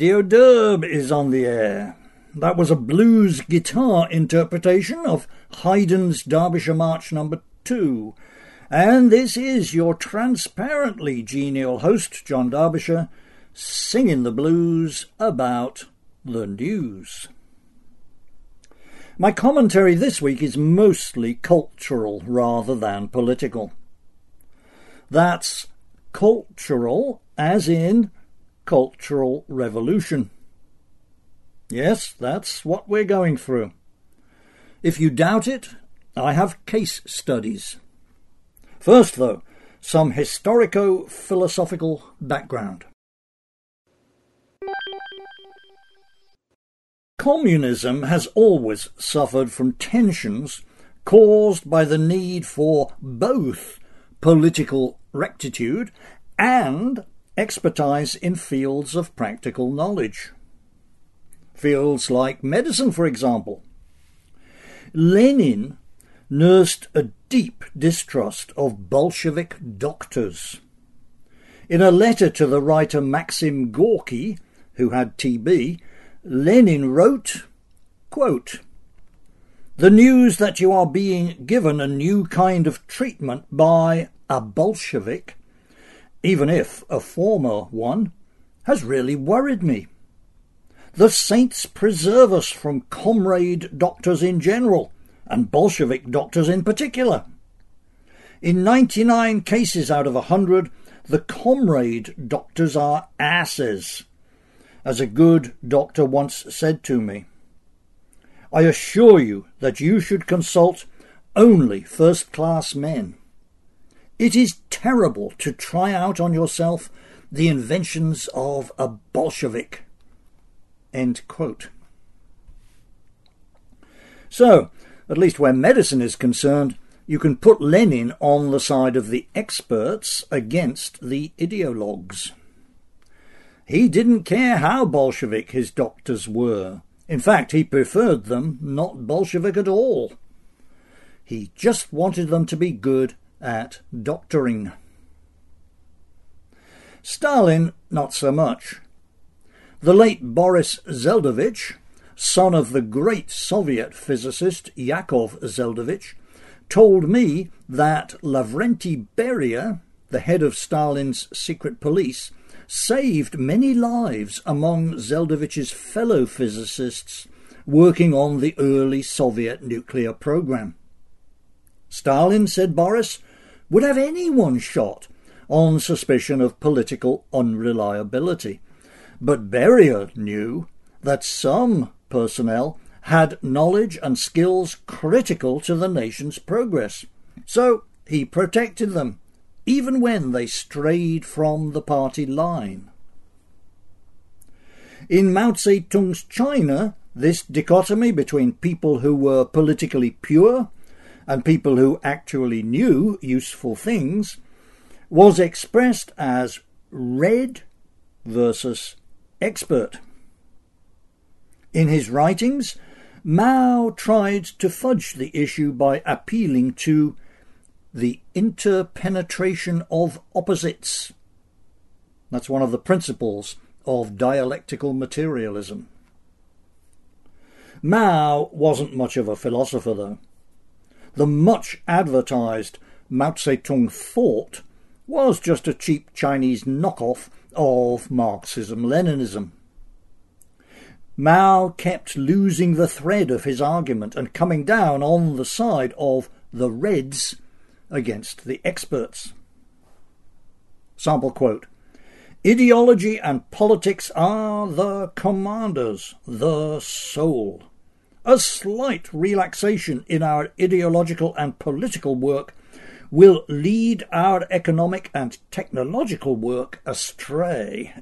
Radio Derb is on the air. That was a blues guitar interpretation of Haydn's Derbyshire March number 2. And this is your transparently genial host, John Derbyshire, singing the blues about the news. My commentary this week is mostly cultural rather than political. That's cultural as in Cultural Revolution. Yes, that's what we're going through. If you doubt it, I have case studies. First, though, some historico philosophical background. Communism has always suffered from tensions caused by the need for both political rectitude and expertise in fields of practical knowledge. Fields like medicine, for example. Lenin nursed a deep distrust of Bolshevik doctors. In a letter to the writer Maxim Gorky, who had TB, Lenin wrote, quote, The news that you are being given a new kind of treatment by a Bolshevik even if a former one, has really worried me. The saints preserve us from comrade doctors in general, and Bolshevik doctors in particular. In 99 cases out of a 100, the comrade doctors are asses, as a good doctor once said to me. I assure you that you should consult only first class men. It is terrible to try out on yourself the inventions of a Bolshevik. End quote. So, at least where medicine is concerned, you can put Lenin on the side of the experts against the ideologues. He didn't care how Bolshevik his doctors were. In fact, he preferred them not Bolshevik at all. He just wanted them to be good at doctoring. Stalin, not so much. The late Boris Zeldovich, son of the great Soviet physicist Yakov Zeldovich, told me that Lavrenti Beria, the head of Stalin's secret police, saved many lives among Zeldovich's fellow physicists working on the early Soviet nuclear program. Stalin, said Boris, would have anyone shot on suspicion of political unreliability. But Beria knew that some personnel had knowledge and skills critical to the nation's progress. So he protected them, even when they strayed from the party line. In Mao Zedong's China, this dichotomy between people who were politically pure and people who actually knew useful things was expressed as red versus expert. In his writings, Mao tried to fudge the issue by appealing to the interpenetration of opposites. That's one of the principles of dialectical materialism. Mao wasn't much of a philosopher, though the much advertised Mao Zedong thought was just a cheap Chinese knockoff of Marxism Leninism. Mao kept losing the thread of his argument and coming down on the side of the Reds against the experts. Sample quote Ideology and politics are the commanders, the soul. A slight relaxation in our ideological and political work will lead our economic and technological work astray.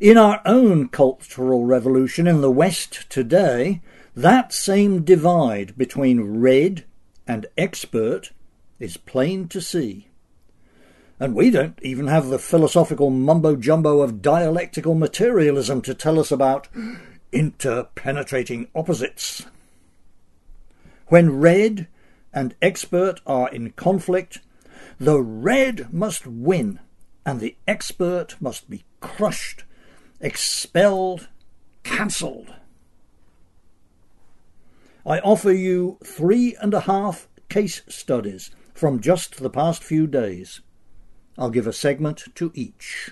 In our own cultural revolution in the West today, that same divide between red and expert is plain to see. And we don't even have the philosophical mumbo jumbo of dialectical materialism to tell us about interpenetrating opposites. When red and expert are in conflict, the red must win and the expert must be crushed, expelled, cancelled. I offer you three and a half case studies from just the past few days. I'll give a segment to each.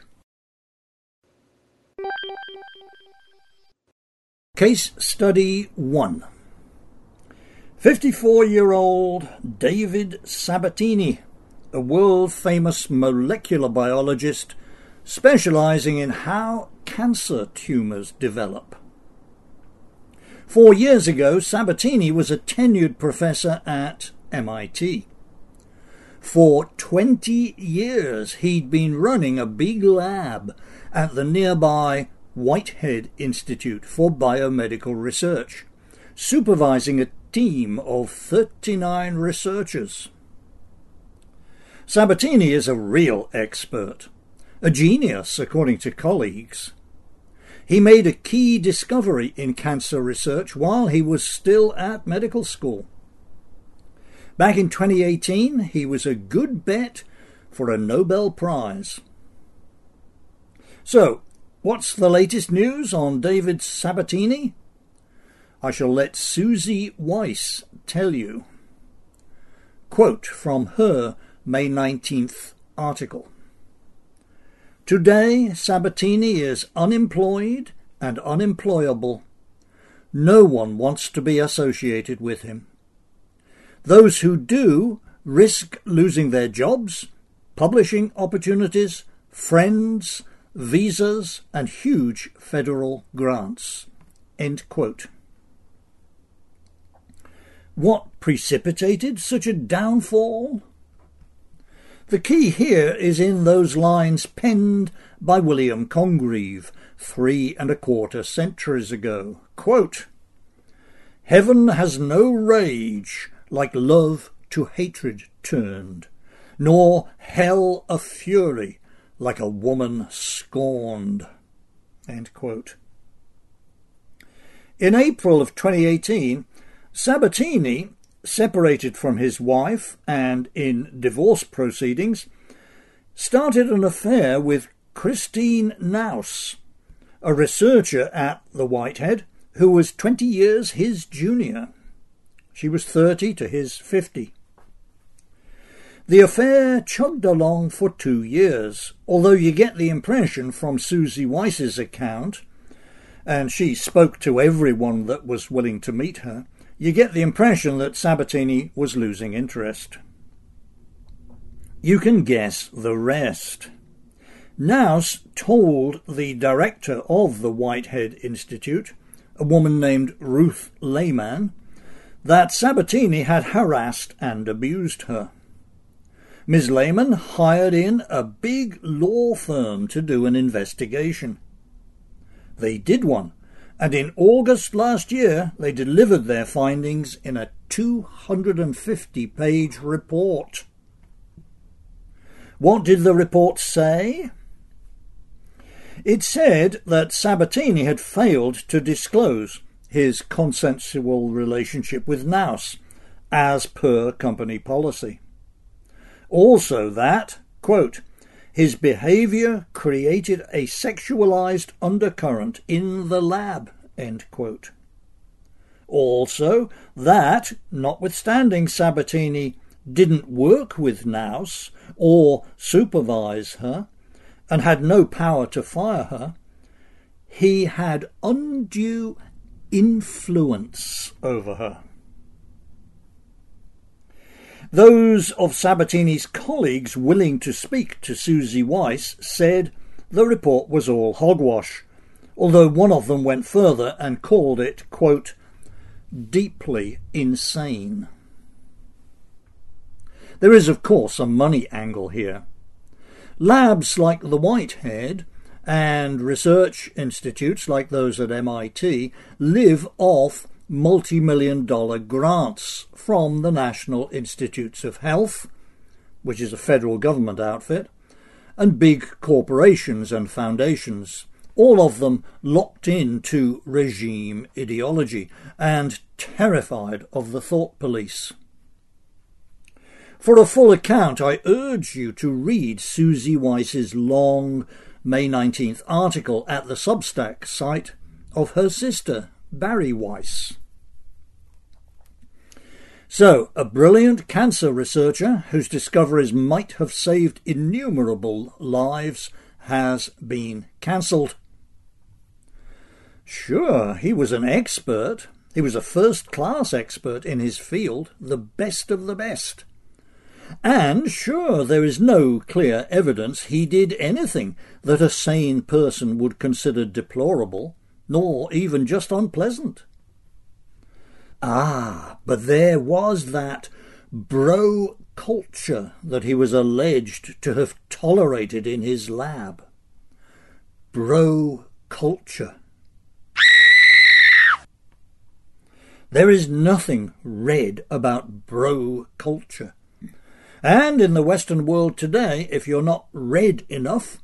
Case Study 1 54 year old David Sabatini, a world famous molecular biologist specializing in how cancer tumours develop. Four years ago, Sabatini was a tenured professor at MIT. For 20 years, he'd been running a big lab at the nearby Whitehead Institute for Biomedical Research, supervising a team of 39 researchers. Sabatini is a real expert, a genius according to colleagues. He made a key discovery in cancer research while he was still at medical school. Back in 2018, he was a good bet for a Nobel Prize. So, what's the latest news on David Sabatini? I shall let Suzy Weiss tell you. Quote from her May 19th article. Today, Sabatini is unemployed and unemployable. No one wants to be associated with him. Those who do risk losing their jobs, publishing opportunities, friends, visas, and huge federal grants. What precipitated such a downfall? The key here is in those lines penned by William Congreve three and a quarter centuries ago. Quote, Heaven has no rage like love to hatred turned, nor hell a fury like a woman scorned. In April of 2018, Sabatini, separated from his wife and in divorce proceedings, started an affair with Christine Knouse, a researcher at the Whitehead who was 20 years his junior. She was 30 to his 50. The affair chugged along for two years, although you get the impression from Suzy Weiss's account, and she spoke to everyone that was willing to meet her, you get the impression that Sabatini was losing interest. You can guess the rest. Knouse told the director of the Whitehead Institute, a woman named Ruth Lehmann, that Sabatini had harassed and abused her. Ms. Lehmann hired in a big law firm to do an investigation. They did one, and in August last year they delivered their findings in a 250 page report. What did the report say? It said that Sabatini had failed to disclose his consensual relationship with Knouse, as per company policy. Also that, quote, his behaviour created a sexualized undercurrent in the lab, end quote. Also that, notwithstanding Sabatini didn't work with Knouse or supervise her, and had no power to fire her, he had undue influence over her. Those of Sabatini's colleagues willing to speak to Suzy Weiss said the report was all hogwash, although one of them went further and called it, quote, deeply insane. There is, of course, a money angle here. Labs like the Whitehead and research institutes like those at MIT live off multi million dollar grants from the National Institutes of Health, which is a federal government outfit, and big corporations and foundations, all of them locked into regime ideology and terrified of the thought police. For a full account, I urge you to read Suzy Weiss's long May 19th article at the Substack site of her sister, Bari Weiss. So, a brilliant cancer researcher whose discoveries might have saved innumerable lives has been cancelled. Sure, he was an expert. He was a first class expert in his field, the best of the best. And sure, there is no clear evidence he did anything that a sane person would consider deplorable, nor even just unpleasant. Ah, but there was that bro culture that he was alleged to have tolerated in his lab. Bro culture. There is nothing red about bro culture. And in the Western world today, if you're not red enough,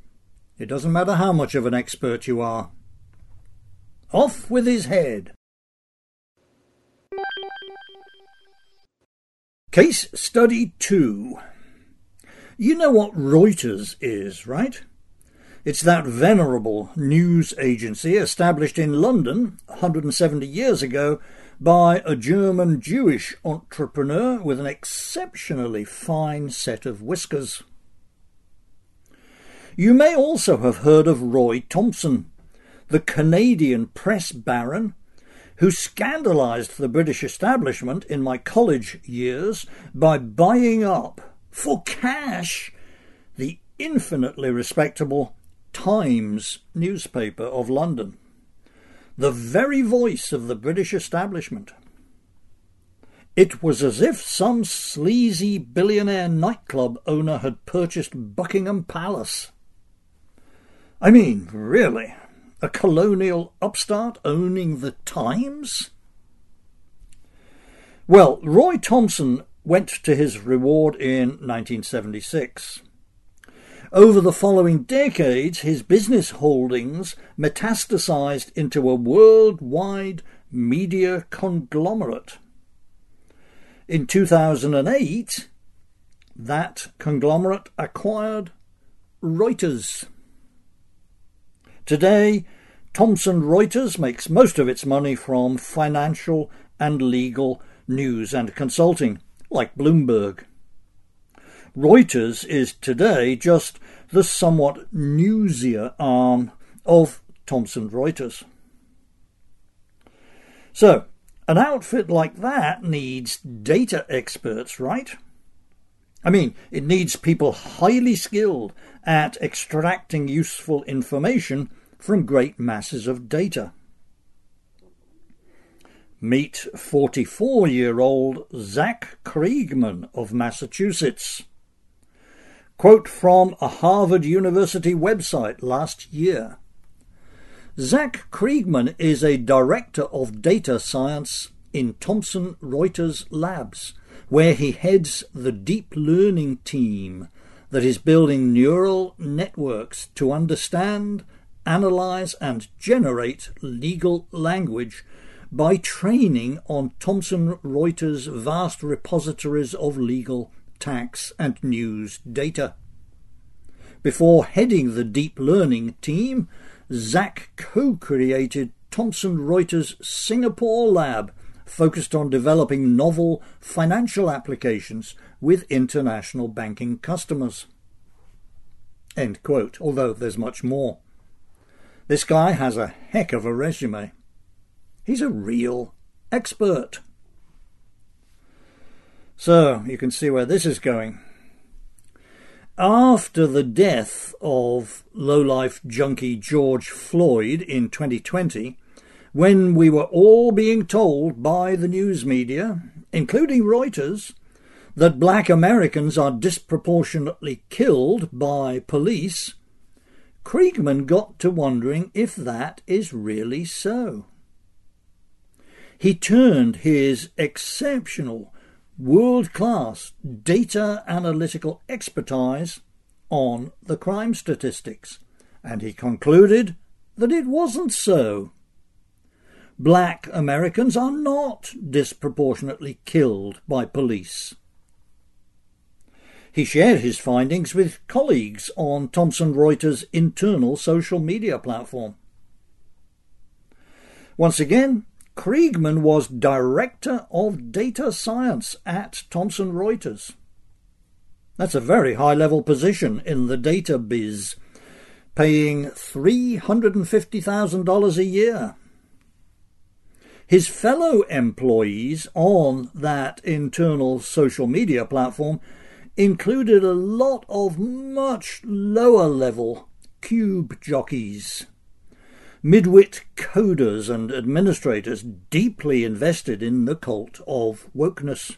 it doesn't matter how much of an expert you are. Off with his head. Case Study 2. You know what Reuters is, right? It's that venerable news agency established in London 170 years ago by a German Jewish entrepreneur with an exceptionally fine set of whiskers. You may also have heard of Roy Thomson, the Canadian press baron who scandalised the British establishment in my college years by buying up, for cash, the infinitely respectable Times newspaper of London the very voice of the British establishment. It was as if some sleazy billionaire nightclub owner had purchased Buckingham Palace. I mean, really, a colonial upstart owning the Times? Well, Roy Thomson went to his reward in 1976. Over the following decades, his business holdings metastasized into a worldwide media conglomerate. In 2008, that conglomerate acquired Reuters. Today, Thomson Reuters makes most of its money from financial and legal news and consulting, like Bloomberg. Reuters is today just the somewhat newsier arm of Thomson Reuters. So, an outfit like that needs data experts, right? I mean, it needs people highly skilled at extracting useful information from great masses of data. Meet 44 year old Zach Kriegman of Massachusetts. Quote from a Harvard University website last year. Zach Kriegman is a director of data science in Thomson Reuters Labs, where he heads the deep learning team that is building neural networks to understand, analyze, and generate legal language by training on Thomson Reuters' vast repositories of legal tax, and news data. Before heading the deep learning team, Zach co created Thomson Reuters' Singapore lab focused on developing novel financial applications with international banking customers. End quote, although there's much more. This guy has a heck of a resume. He's a real expert. So you can see where this is going. After the death of lowlife junkie George Floyd in 2020, when we were all being told by the news media, including Reuters, that black Americans are disproportionately killed by police, Kriegman got to wondering if that is really so. He turned his exceptional, world class data analytical expertise on the crime statistics, and he concluded that it wasn't so black Americans are not disproportionately killed by police. He shared his findings with colleagues on Thomson Reuters' internal social media platform. Once again, Kriegman was Director of Data Science at Thomson Reuters. That's a very high level position in the data biz, paying $350,000 a year. His fellow employees on that internal social media platform included a lot of much lower level cube jockeys, midwit coders and administrators deeply invested in the cult of wokeness.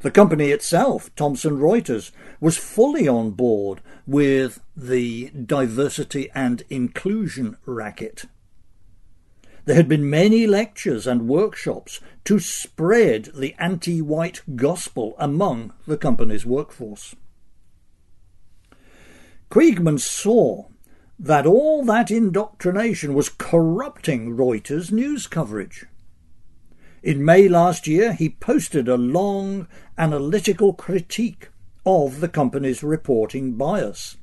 The company itself, Thomson Reuters, was fully on board with the diversity and inclusion racket. There had been many lectures and workshops to spread the anti white gospel among the company's workforce. Kriegman saw that all that indoctrination was corrupting Reuters' news coverage. In May last year, he posted a long analytical critique of the company's reporting bias,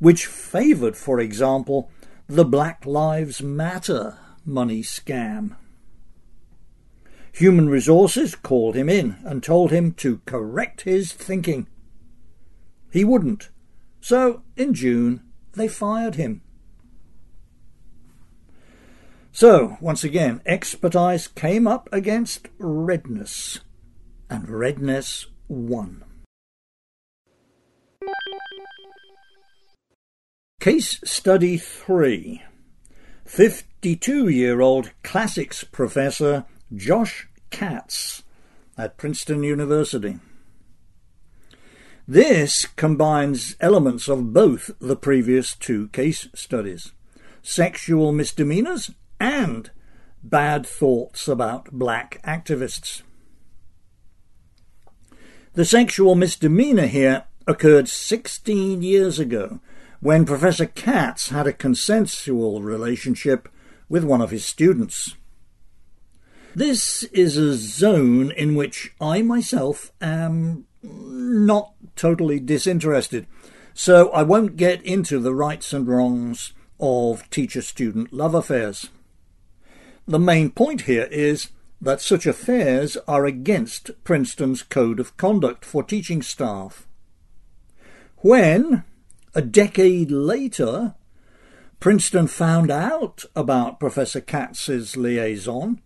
which favoured, for example, the Black Lives Matter money scam. Human Resources called him in and told him to correct his thinking. He wouldn't, so in June they fired him. So, once again, expertise came up against redness, and redness won. Case Study 3 52 year old classics professor Josh Katz at Princeton University. This combines elements of both the previous two case studies sexual misdemeanors and bad thoughts about black activists. The sexual misdemeanor here occurred 16 years ago when Professor Katz had a consensual relationship with one of his students. This is a zone in which I myself am not totally disinterested, so I won't get into the rights and wrongs of teacher student love affairs. The main point here is that such affairs are against Princeton's Code of Conduct for teaching staff. When, a decade later, Princeton found out about Professor Katz's liaison.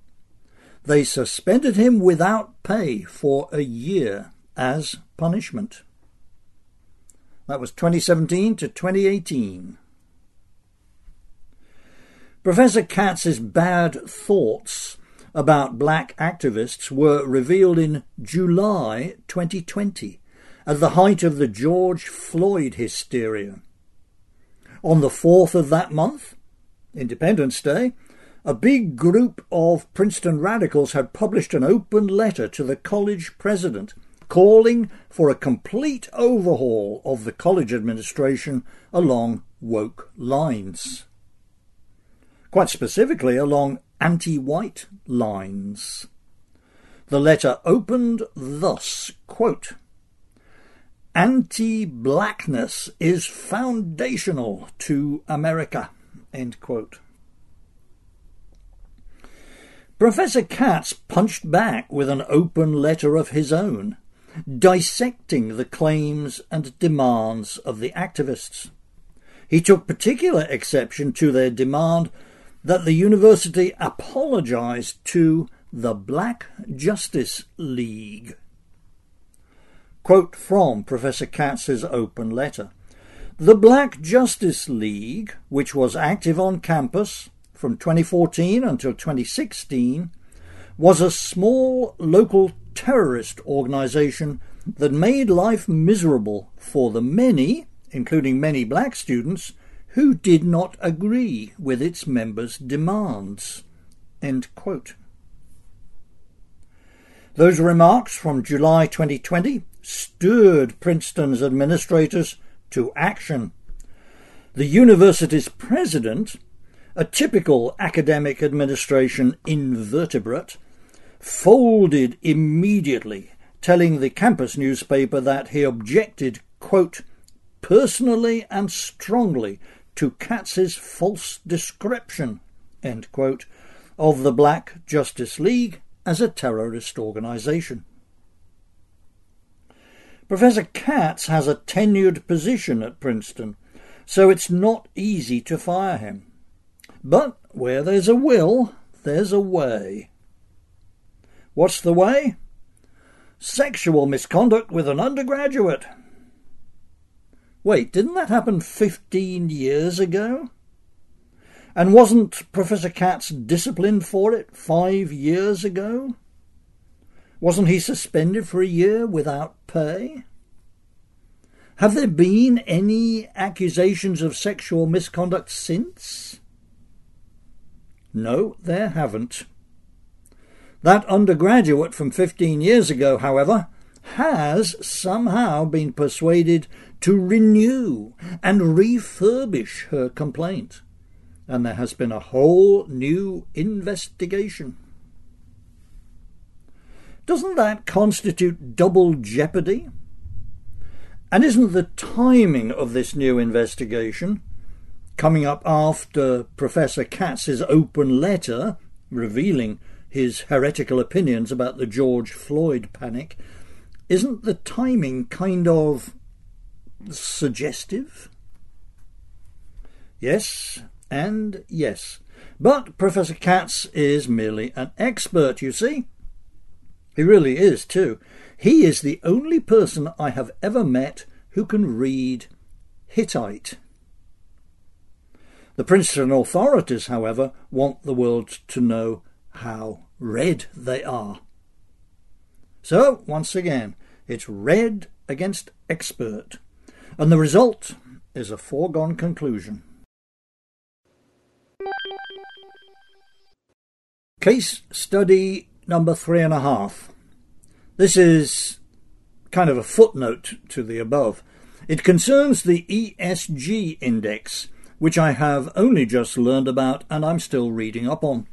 They suspended him without pay for a year as punishment. That was 2017 to 2018. Professor Katz's bad thoughts about black activists were revealed in July 2020 at the height of the George Floyd hysteria. On the 4th of that month, Independence Day, a big group of Princeton radicals had published an open letter to the college president calling for a complete overhaul of the college administration along woke lines. Quite specifically, along anti white lines. The letter opened thus quote, Anti blackness is foundational to America. End quote. Professor Katz punched back with an open letter of his own, dissecting the claims and demands of the activists. He took particular exception to their demand that the university apologize to the Black Justice League Quote from Professor Katz's open letter. The Black Justice League, which was active on campus from 2014 until 2016, was a small local terrorist organization that made life miserable for the many, including many black students, who did not agree with its members' demands. Those remarks from July 2020 stirred Princeton's administrators to action. The university's president, a typical academic administration invertebrate, folded immediately, telling the campus newspaper that he objected, quote, personally and strongly to Katz's false description, quote, of the Black Justice League as a terrorist organization. Professor Katz has a tenured position at Princeton, so it's not easy to fire him. But where there's a will, there's a way. What's the way? Sexual misconduct with an undergraduate. Wait, didn't that happen 15 years ago? And wasn't Professor Katz disciplined for it five years ago? Wasn't he suspended for a year without pay? Have there been any accusations of sexual misconduct since? No, there haven't. That undergraduate from 15 years ago, however, has somehow been persuaded to renew and refurbish her complaint, and there has been a whole new investigation. Doesn't that constitute double jeopardy? And isn't the timing of this new investigation, coming up after Professor Katz's open letter revealing his heretical opinions about the George Floyd panic, isn't the timing kind of suggestive? Yes, and yes. But Professor Katz is merely an expert, you see. He really is, too. He is the only person I have ever met who can read Hittite. The Princeton authorities, however, want the world to know how red they are. So, once again, it's red against expert, and the result is a foregone conclusion. Case study number three and a half. This is kind of a footnote to the above. It concerns the ESG index, which I have only just learned about and I'm still reading up on.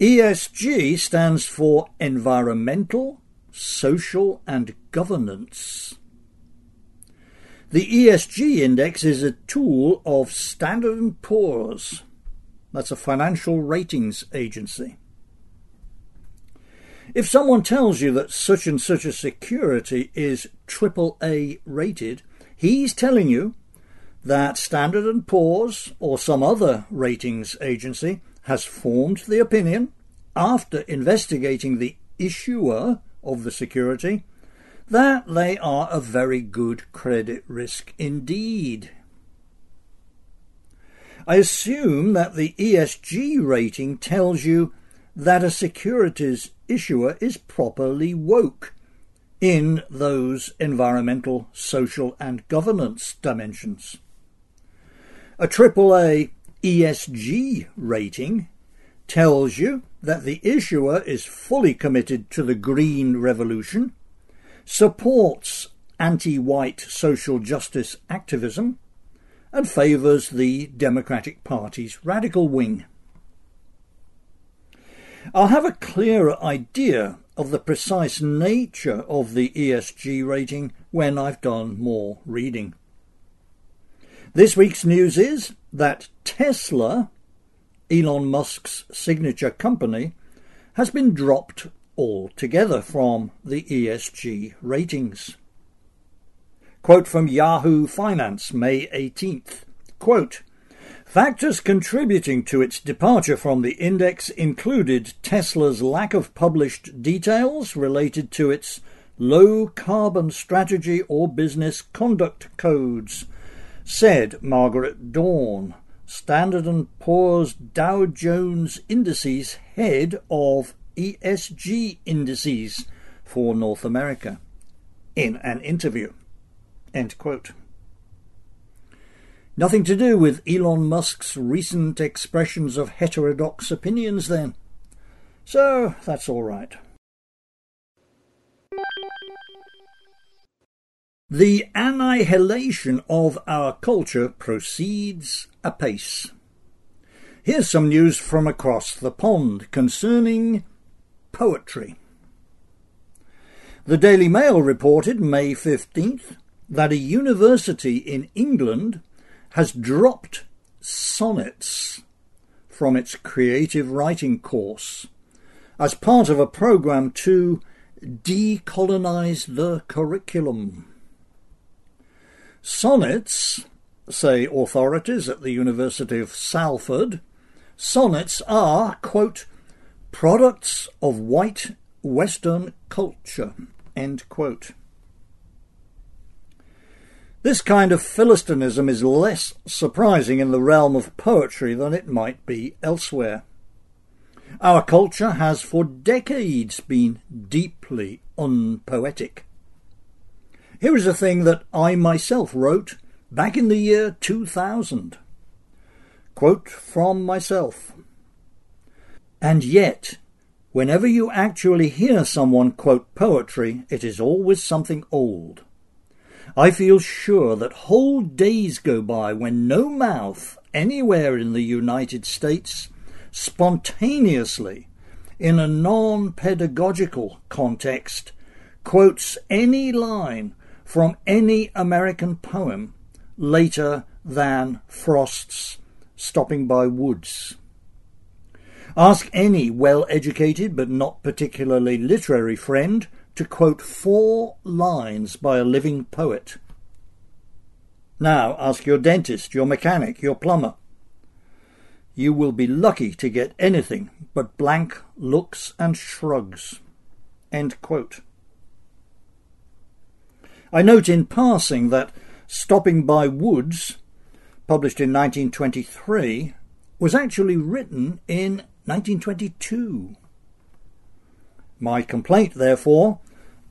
ESG stands for Environmental, Social and Governance. The ESG index is a tool of Standard & Poor's. That's a financial ratings agency. If someone tells you that such and such a security is AAA rated, he's telling you that Standard & Poor's or some other ratings agency has formed the opinion after investigating the issuer of the security that they are a very good credit risk indeed. I assume that the ESG rating tells you that a securities issuer is properly woke in those environmental, social, and governance dimensions. A AAA ESG rating tells you that the issuer is fully committed to the green revolution, supports anti white social justice activism, and favours the Democratic Party's radical wing. I'll have a clearer idea of the precise nature of the ESG rating when I've done more reading. This week's news is that Tesla, Elon Musk's signature company, has been dropped altogether from the ESG ratings. Quote from Yahoo Finance, May 18th. Quote, Factors contributing to its departure from the index included Tesla's lack of published details related to its low carbon strategy or business conduct codes, said Margaret Dorn, Standard & Poor's Dow Jones Indices head of ESG indices for North America in an interview. Nothing to do with Elon Musk's recent expressions of heterodox opinions, then. So that's all right. The annihilation of our culture proceeds apace. Here's some news from across the pond concerning poetry. The Daily Mail reported May 15th that a university in England has dropped sonnets from its creative writing course as part of a program to decolonize the curriculum. Sonnets, say authorities at the University of Salford, sonnets are, quote, products of white Western culture, end quote. This kind of Philistinism is less surprising in the realm of poetry than it might be elsewhere. Our culture has for decades been deeply unpoetic. Here is a thing that I myself wrote back in the year 2000. Quote from myself. And yet, whenever you actually hear someone quote poetry, it is always something old. I feel sure that whole days go by when no mouth anywhere in the United States spontaneously, in a non pedagogical context, quotes any line from any American poem later than Frost's Stopping by Woods. Ask any well educated but not particularly literary friend to quote four lines by a living poet. Now ask your dentist, your mechanic, your plumber. You will be lucky to get anything but blank looks and shrugs. End quote. I note in passing that Stopping by Woods, published in 1923, was actually written in 1922. My complaint, therefore,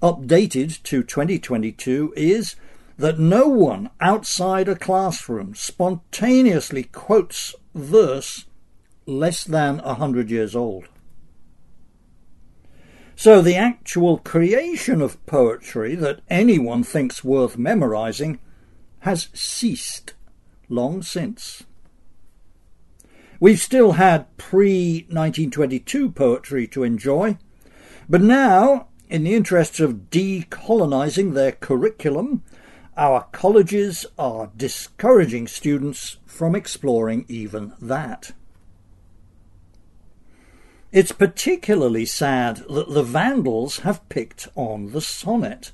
updated to 2022, is that no one outside a classroom spontaneously quotes verse less than a hundred years old. So the actual creation of poetry that anyone thinks worth memorizing has ceased long since. We've still had pre 1922 poetry to enjoy, but now, in the interests of decolonizing their curriculum, our colleges are discouraging students from exploring even that. It's particularly sad that the Vandals have picked on the sonnet.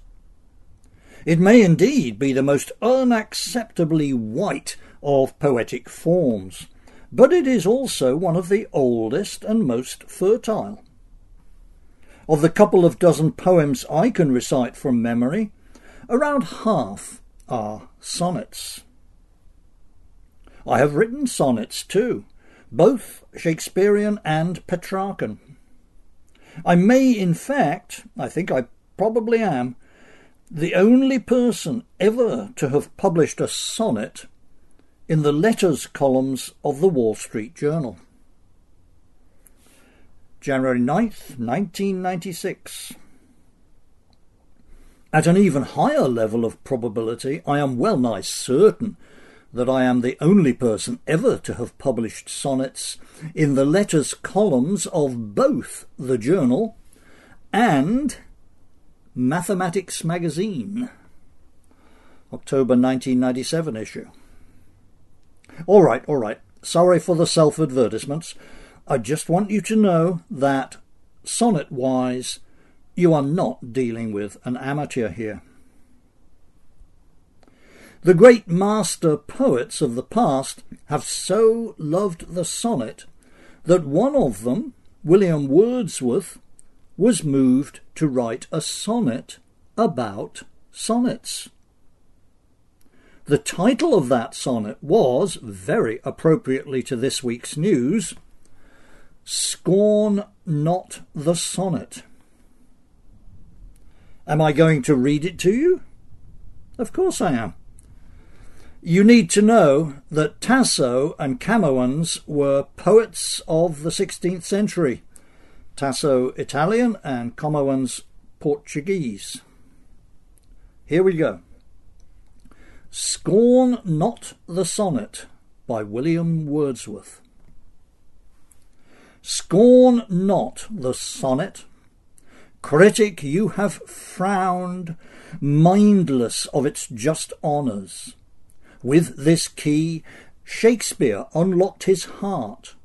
It may indeed be the most unacceptably white of poetic forms, but it is also one of the oldest and most fertile. Of the couple of dozen poems I can recite from memory, around half are sonnets. I have written sonnets too, both Shakespearean and Petrarchan. I may, in fact, I think I probably am, the only person ever to have published a sonnet in the letters columns of the Wall Street Journal. January 9th, 1996. At an even higher level of probability, I am well nigh certain that I am the only person ever to have published sonnets in the letters columns of both the journal and Mathematics Magazine, October 1997 issue. All right, all right. Sorry for the self advertisements. I just want you to know that, sonnet wise, you are not dealing with an amateur here. The great master poets of the past have so loved the sonnet that one of them, William Wordsworth, was moved to write a sonnet about sonnets. The title of that sonnet was, very appropriately to this week's news, Scorn Not the Sonnet. Am I going to read it to you? Of course I am. You need to know that Tasso and Camoens were poets of the 16th century. Tasso Italian and Camoens Portuguese. Here we go. Scorn Not the Sonnet by William Wordsworth. Scorn not the sonnet. Critic, you have frowned, mindless of its just honours. With this key, Shakespeare unlocked his heart.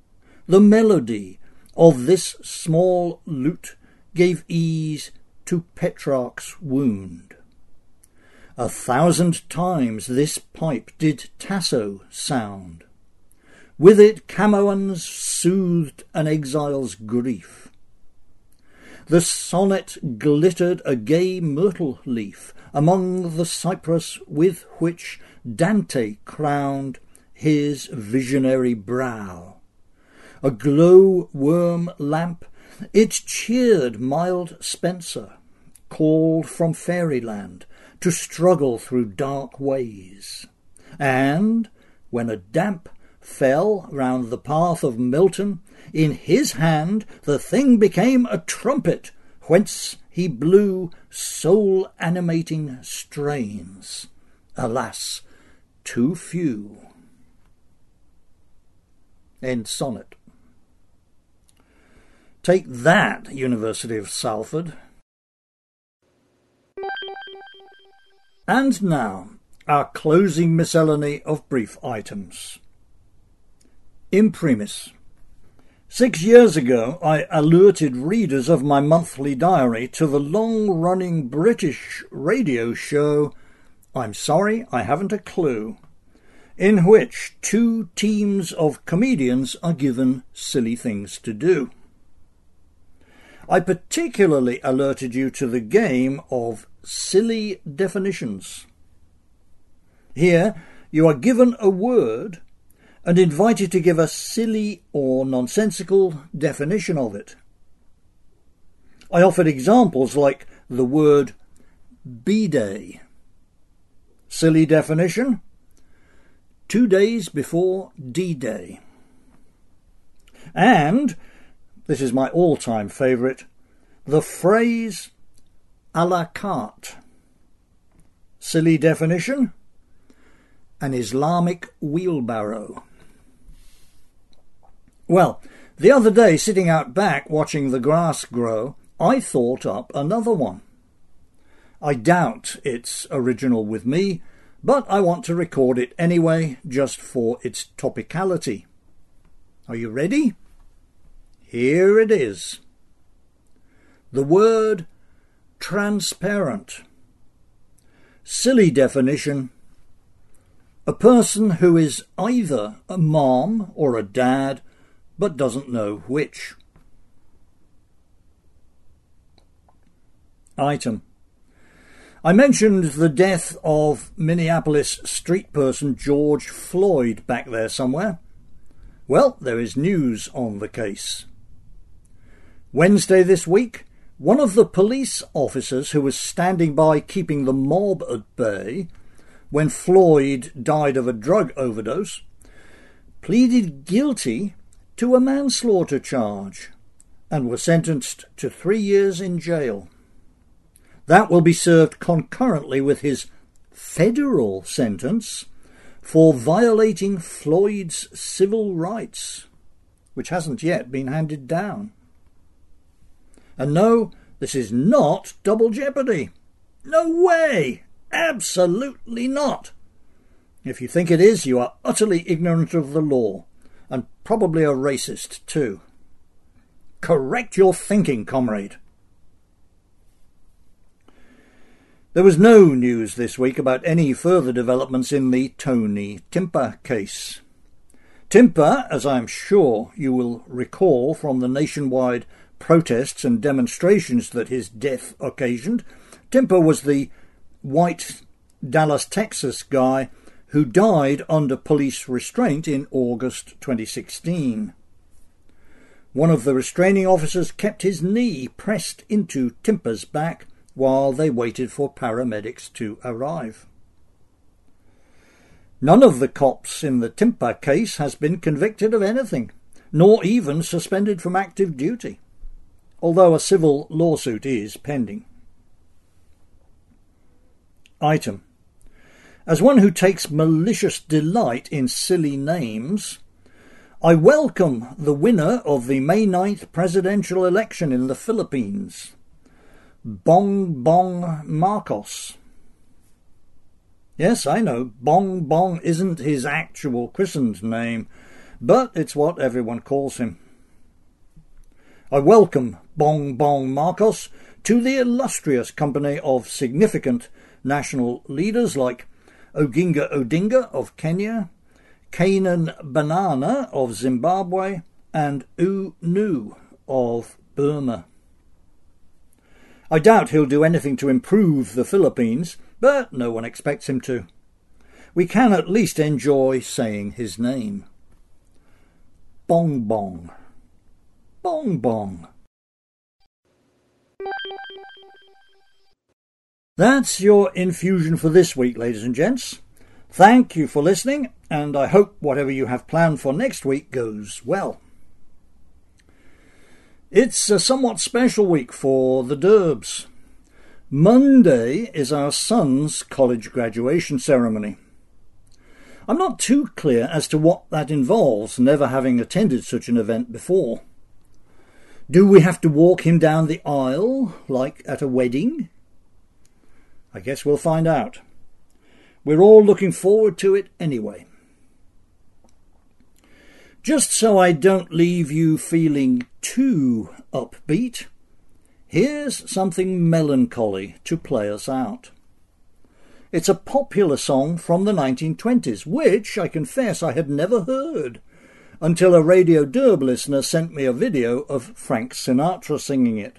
The melody of this small lute gave ease to Petrarch's wound. A thousand times this pipe did Tasso sound. With it Camoens soothed an exile's grief. The sonnet glittered a gay myrtle leaf among the cypress with which Dante crowned his visionary brow. A glow worm lamp, it cheered mild Spenser, called from fairyland to struggle through dark ways. And when a damp fell round the path of Milton, in his hand the thing became a trumpet, whence he blew soul animating strains. Alas, too few. End sonnet. Take that, University of Salford. And now, our closing miscellany of brief items. Imprimis. Six years ago, I alerted readers of my monthly diary to the long running British radio show I'm Sorry I Haven't a Clue, in which two teams of comedians are given silly things to do. I particularly alerted you to the game of silly definitions. Here, you are given a word and invited to give a silly or nonsensical definition of it. I offered examples like the word B-Day. Silly definition? Two days before D-Day. And, this is my all-time favourite, the phrase a la carte. Silly definition? An Islamic wheelbarrow. Well, the other day, sitting out back watching the grass grow, I thought up another one. I doubt it's original with me, but I want to record it anyway, just for its topicality. Are you ready? Here it is. The word transparent. Silly definition. A person who is either a mom or a dad, but doesn't know which. Item. I mentioned the death of Minneapolis street person George Floyd back there somewhere. Well, there is news on the case. Wednesday this week, one of the police officers who was standing by keeping the mob at bay when Floyd died of a drug overdose pleaded guilty to a manslaughter charge and was sentenced to three years in jail. That will be served concurrently with his federal sentence for violating Floyd's civil rights, which hasn't yet been handed down. And no, this is not double jeopardy. No way! Absolutely not! If you think it is, you are utterly ignorant of the law, and probably a racist too. Correct your thinking, comrade. There was no news this week about any further developments in the Tony Timpa case. Timpa, as I am sure you will recall from the nationwide protests and demonstrations that his death occasioned, Timpa was the white Dallas, Texas guy who died under police restraint in August 2016. One of the restraining officers kept his knee pressed into Timpa's back while they waited for paramedics to arrive. None of the cops in the Timpa case has been convicted of anything, nor even suspended from active duty, although a civil lawsuit is pending. Item. As one who takes malicious delight in silly names, I welcome the winner of the May 9th presidential election in the Philippines, Bong Bong Marcos. Yes, I know, Bong Bong isn't his actual christened name, but it's what everyone calls him. I welcome Bong Bong Marcos to the illustrious company of significant national leaders like Oginga Odinga of Kenya, Canaan Banana of Zimbabwe, and U Nu of Burma. I doubt he'll do anything to improve the Philippines, but no one expects him to. We can at least enjoy saying his name. Bong Bong. Bong Bong. That's your infusion for this week, ladies and gents. Thank you for listening, and I hope whatever you have planned for next week goes well. It's a somewhat special week for the Derbs. Monday is our son's college graduation ceremony. I'm not too clear as to what that involves, never having attended such an event before. Do we have to walk him down the aisle like at a wedding? I guess we'll find out. We're all looking forward to it anyway. Just so I don't leave you feeling too upbeat, here's something melancholy to play us out. It's a popular song from the 1920s, which I confess I had never heard until a Radio Derb listener sent me a video of Frank Sinatra singing it.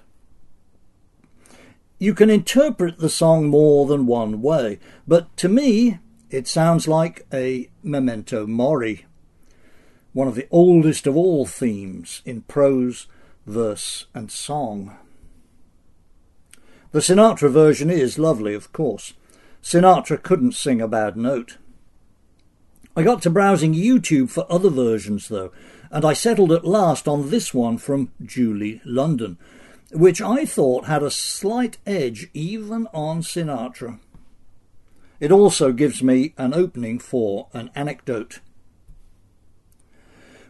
You can interpret the song more than one way, but to me it sounds like a memento mori, one of the oldest of all themes in prose, verse, and song. The Sinatra version is lovely, of course. Sinatra couldn't sing a bad note. I got to browsing YouTube for other versions, though, and I settled at last on this one from Julie London, which I thought had a slight edge even on Sinatra. It also gives me an opening for an anecdote.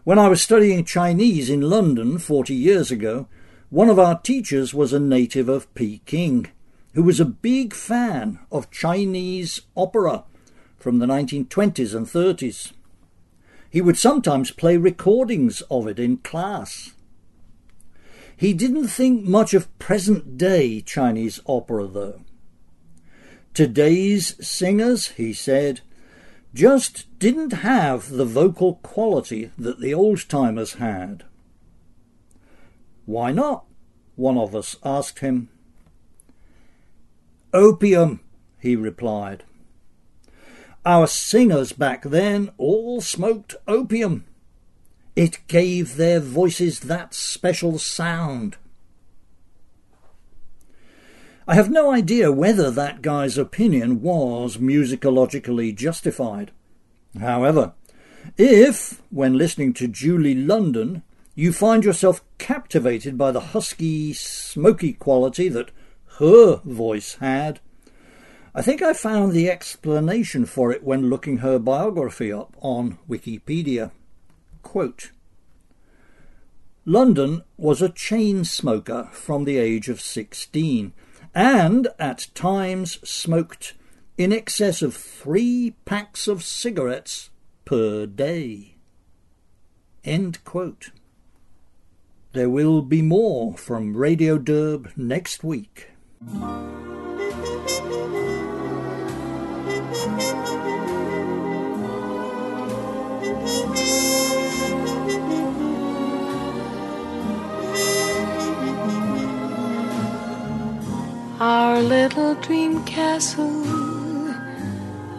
When I was studying Chinese in London 40 years ago, one of our teachers was a native of Peking, who was a big fan of Chinese opera from the 1920s and 30s. He would sometimes play recordings of it in class. He didn't think much of present day Chinese opera, though. Today's singers, he said, just didn't have the vocal quality that the old timers had. Why not? One of us asked him. Opium, he replied. Our singers back then all smoked opium. It gave their voices that special sound. I have no idea whether that guy's opinion was musicologically justified. However, if, when listening to Julie London, you find yourself captivated by the husky, smoky quality that her voice had, I think I found the explanation for it when looking her biography up on Wikipedia. Quote, London was a chain smoker from the age of 16 and at times smoked in excess of three packs of cigarettes per day. There will be more from Radio Derb next week. Our little dream castle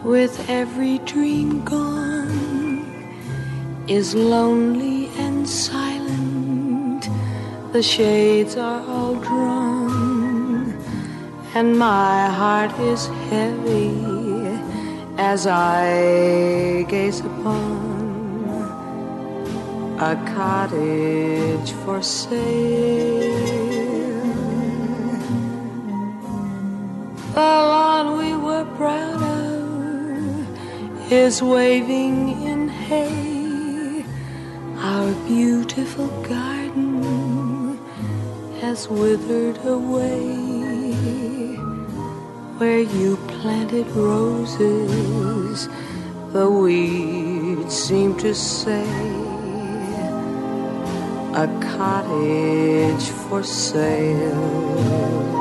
with every dream gone is lonely and silent. The shades are all drawn, and my heart is heavy as I gaze upon a cottage for sale. The lawn we were proud of is waving in hay. Our beautiful garden has withered away. Where you planted roses, the weeds seem to say a cottage for sale.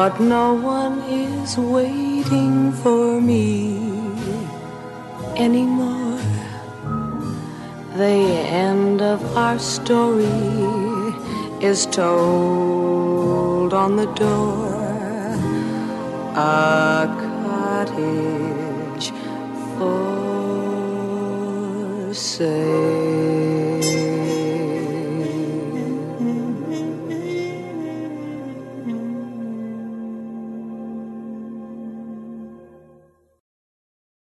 But no one is waiting for me anymore. The end of our story is told on the door. A cottage for say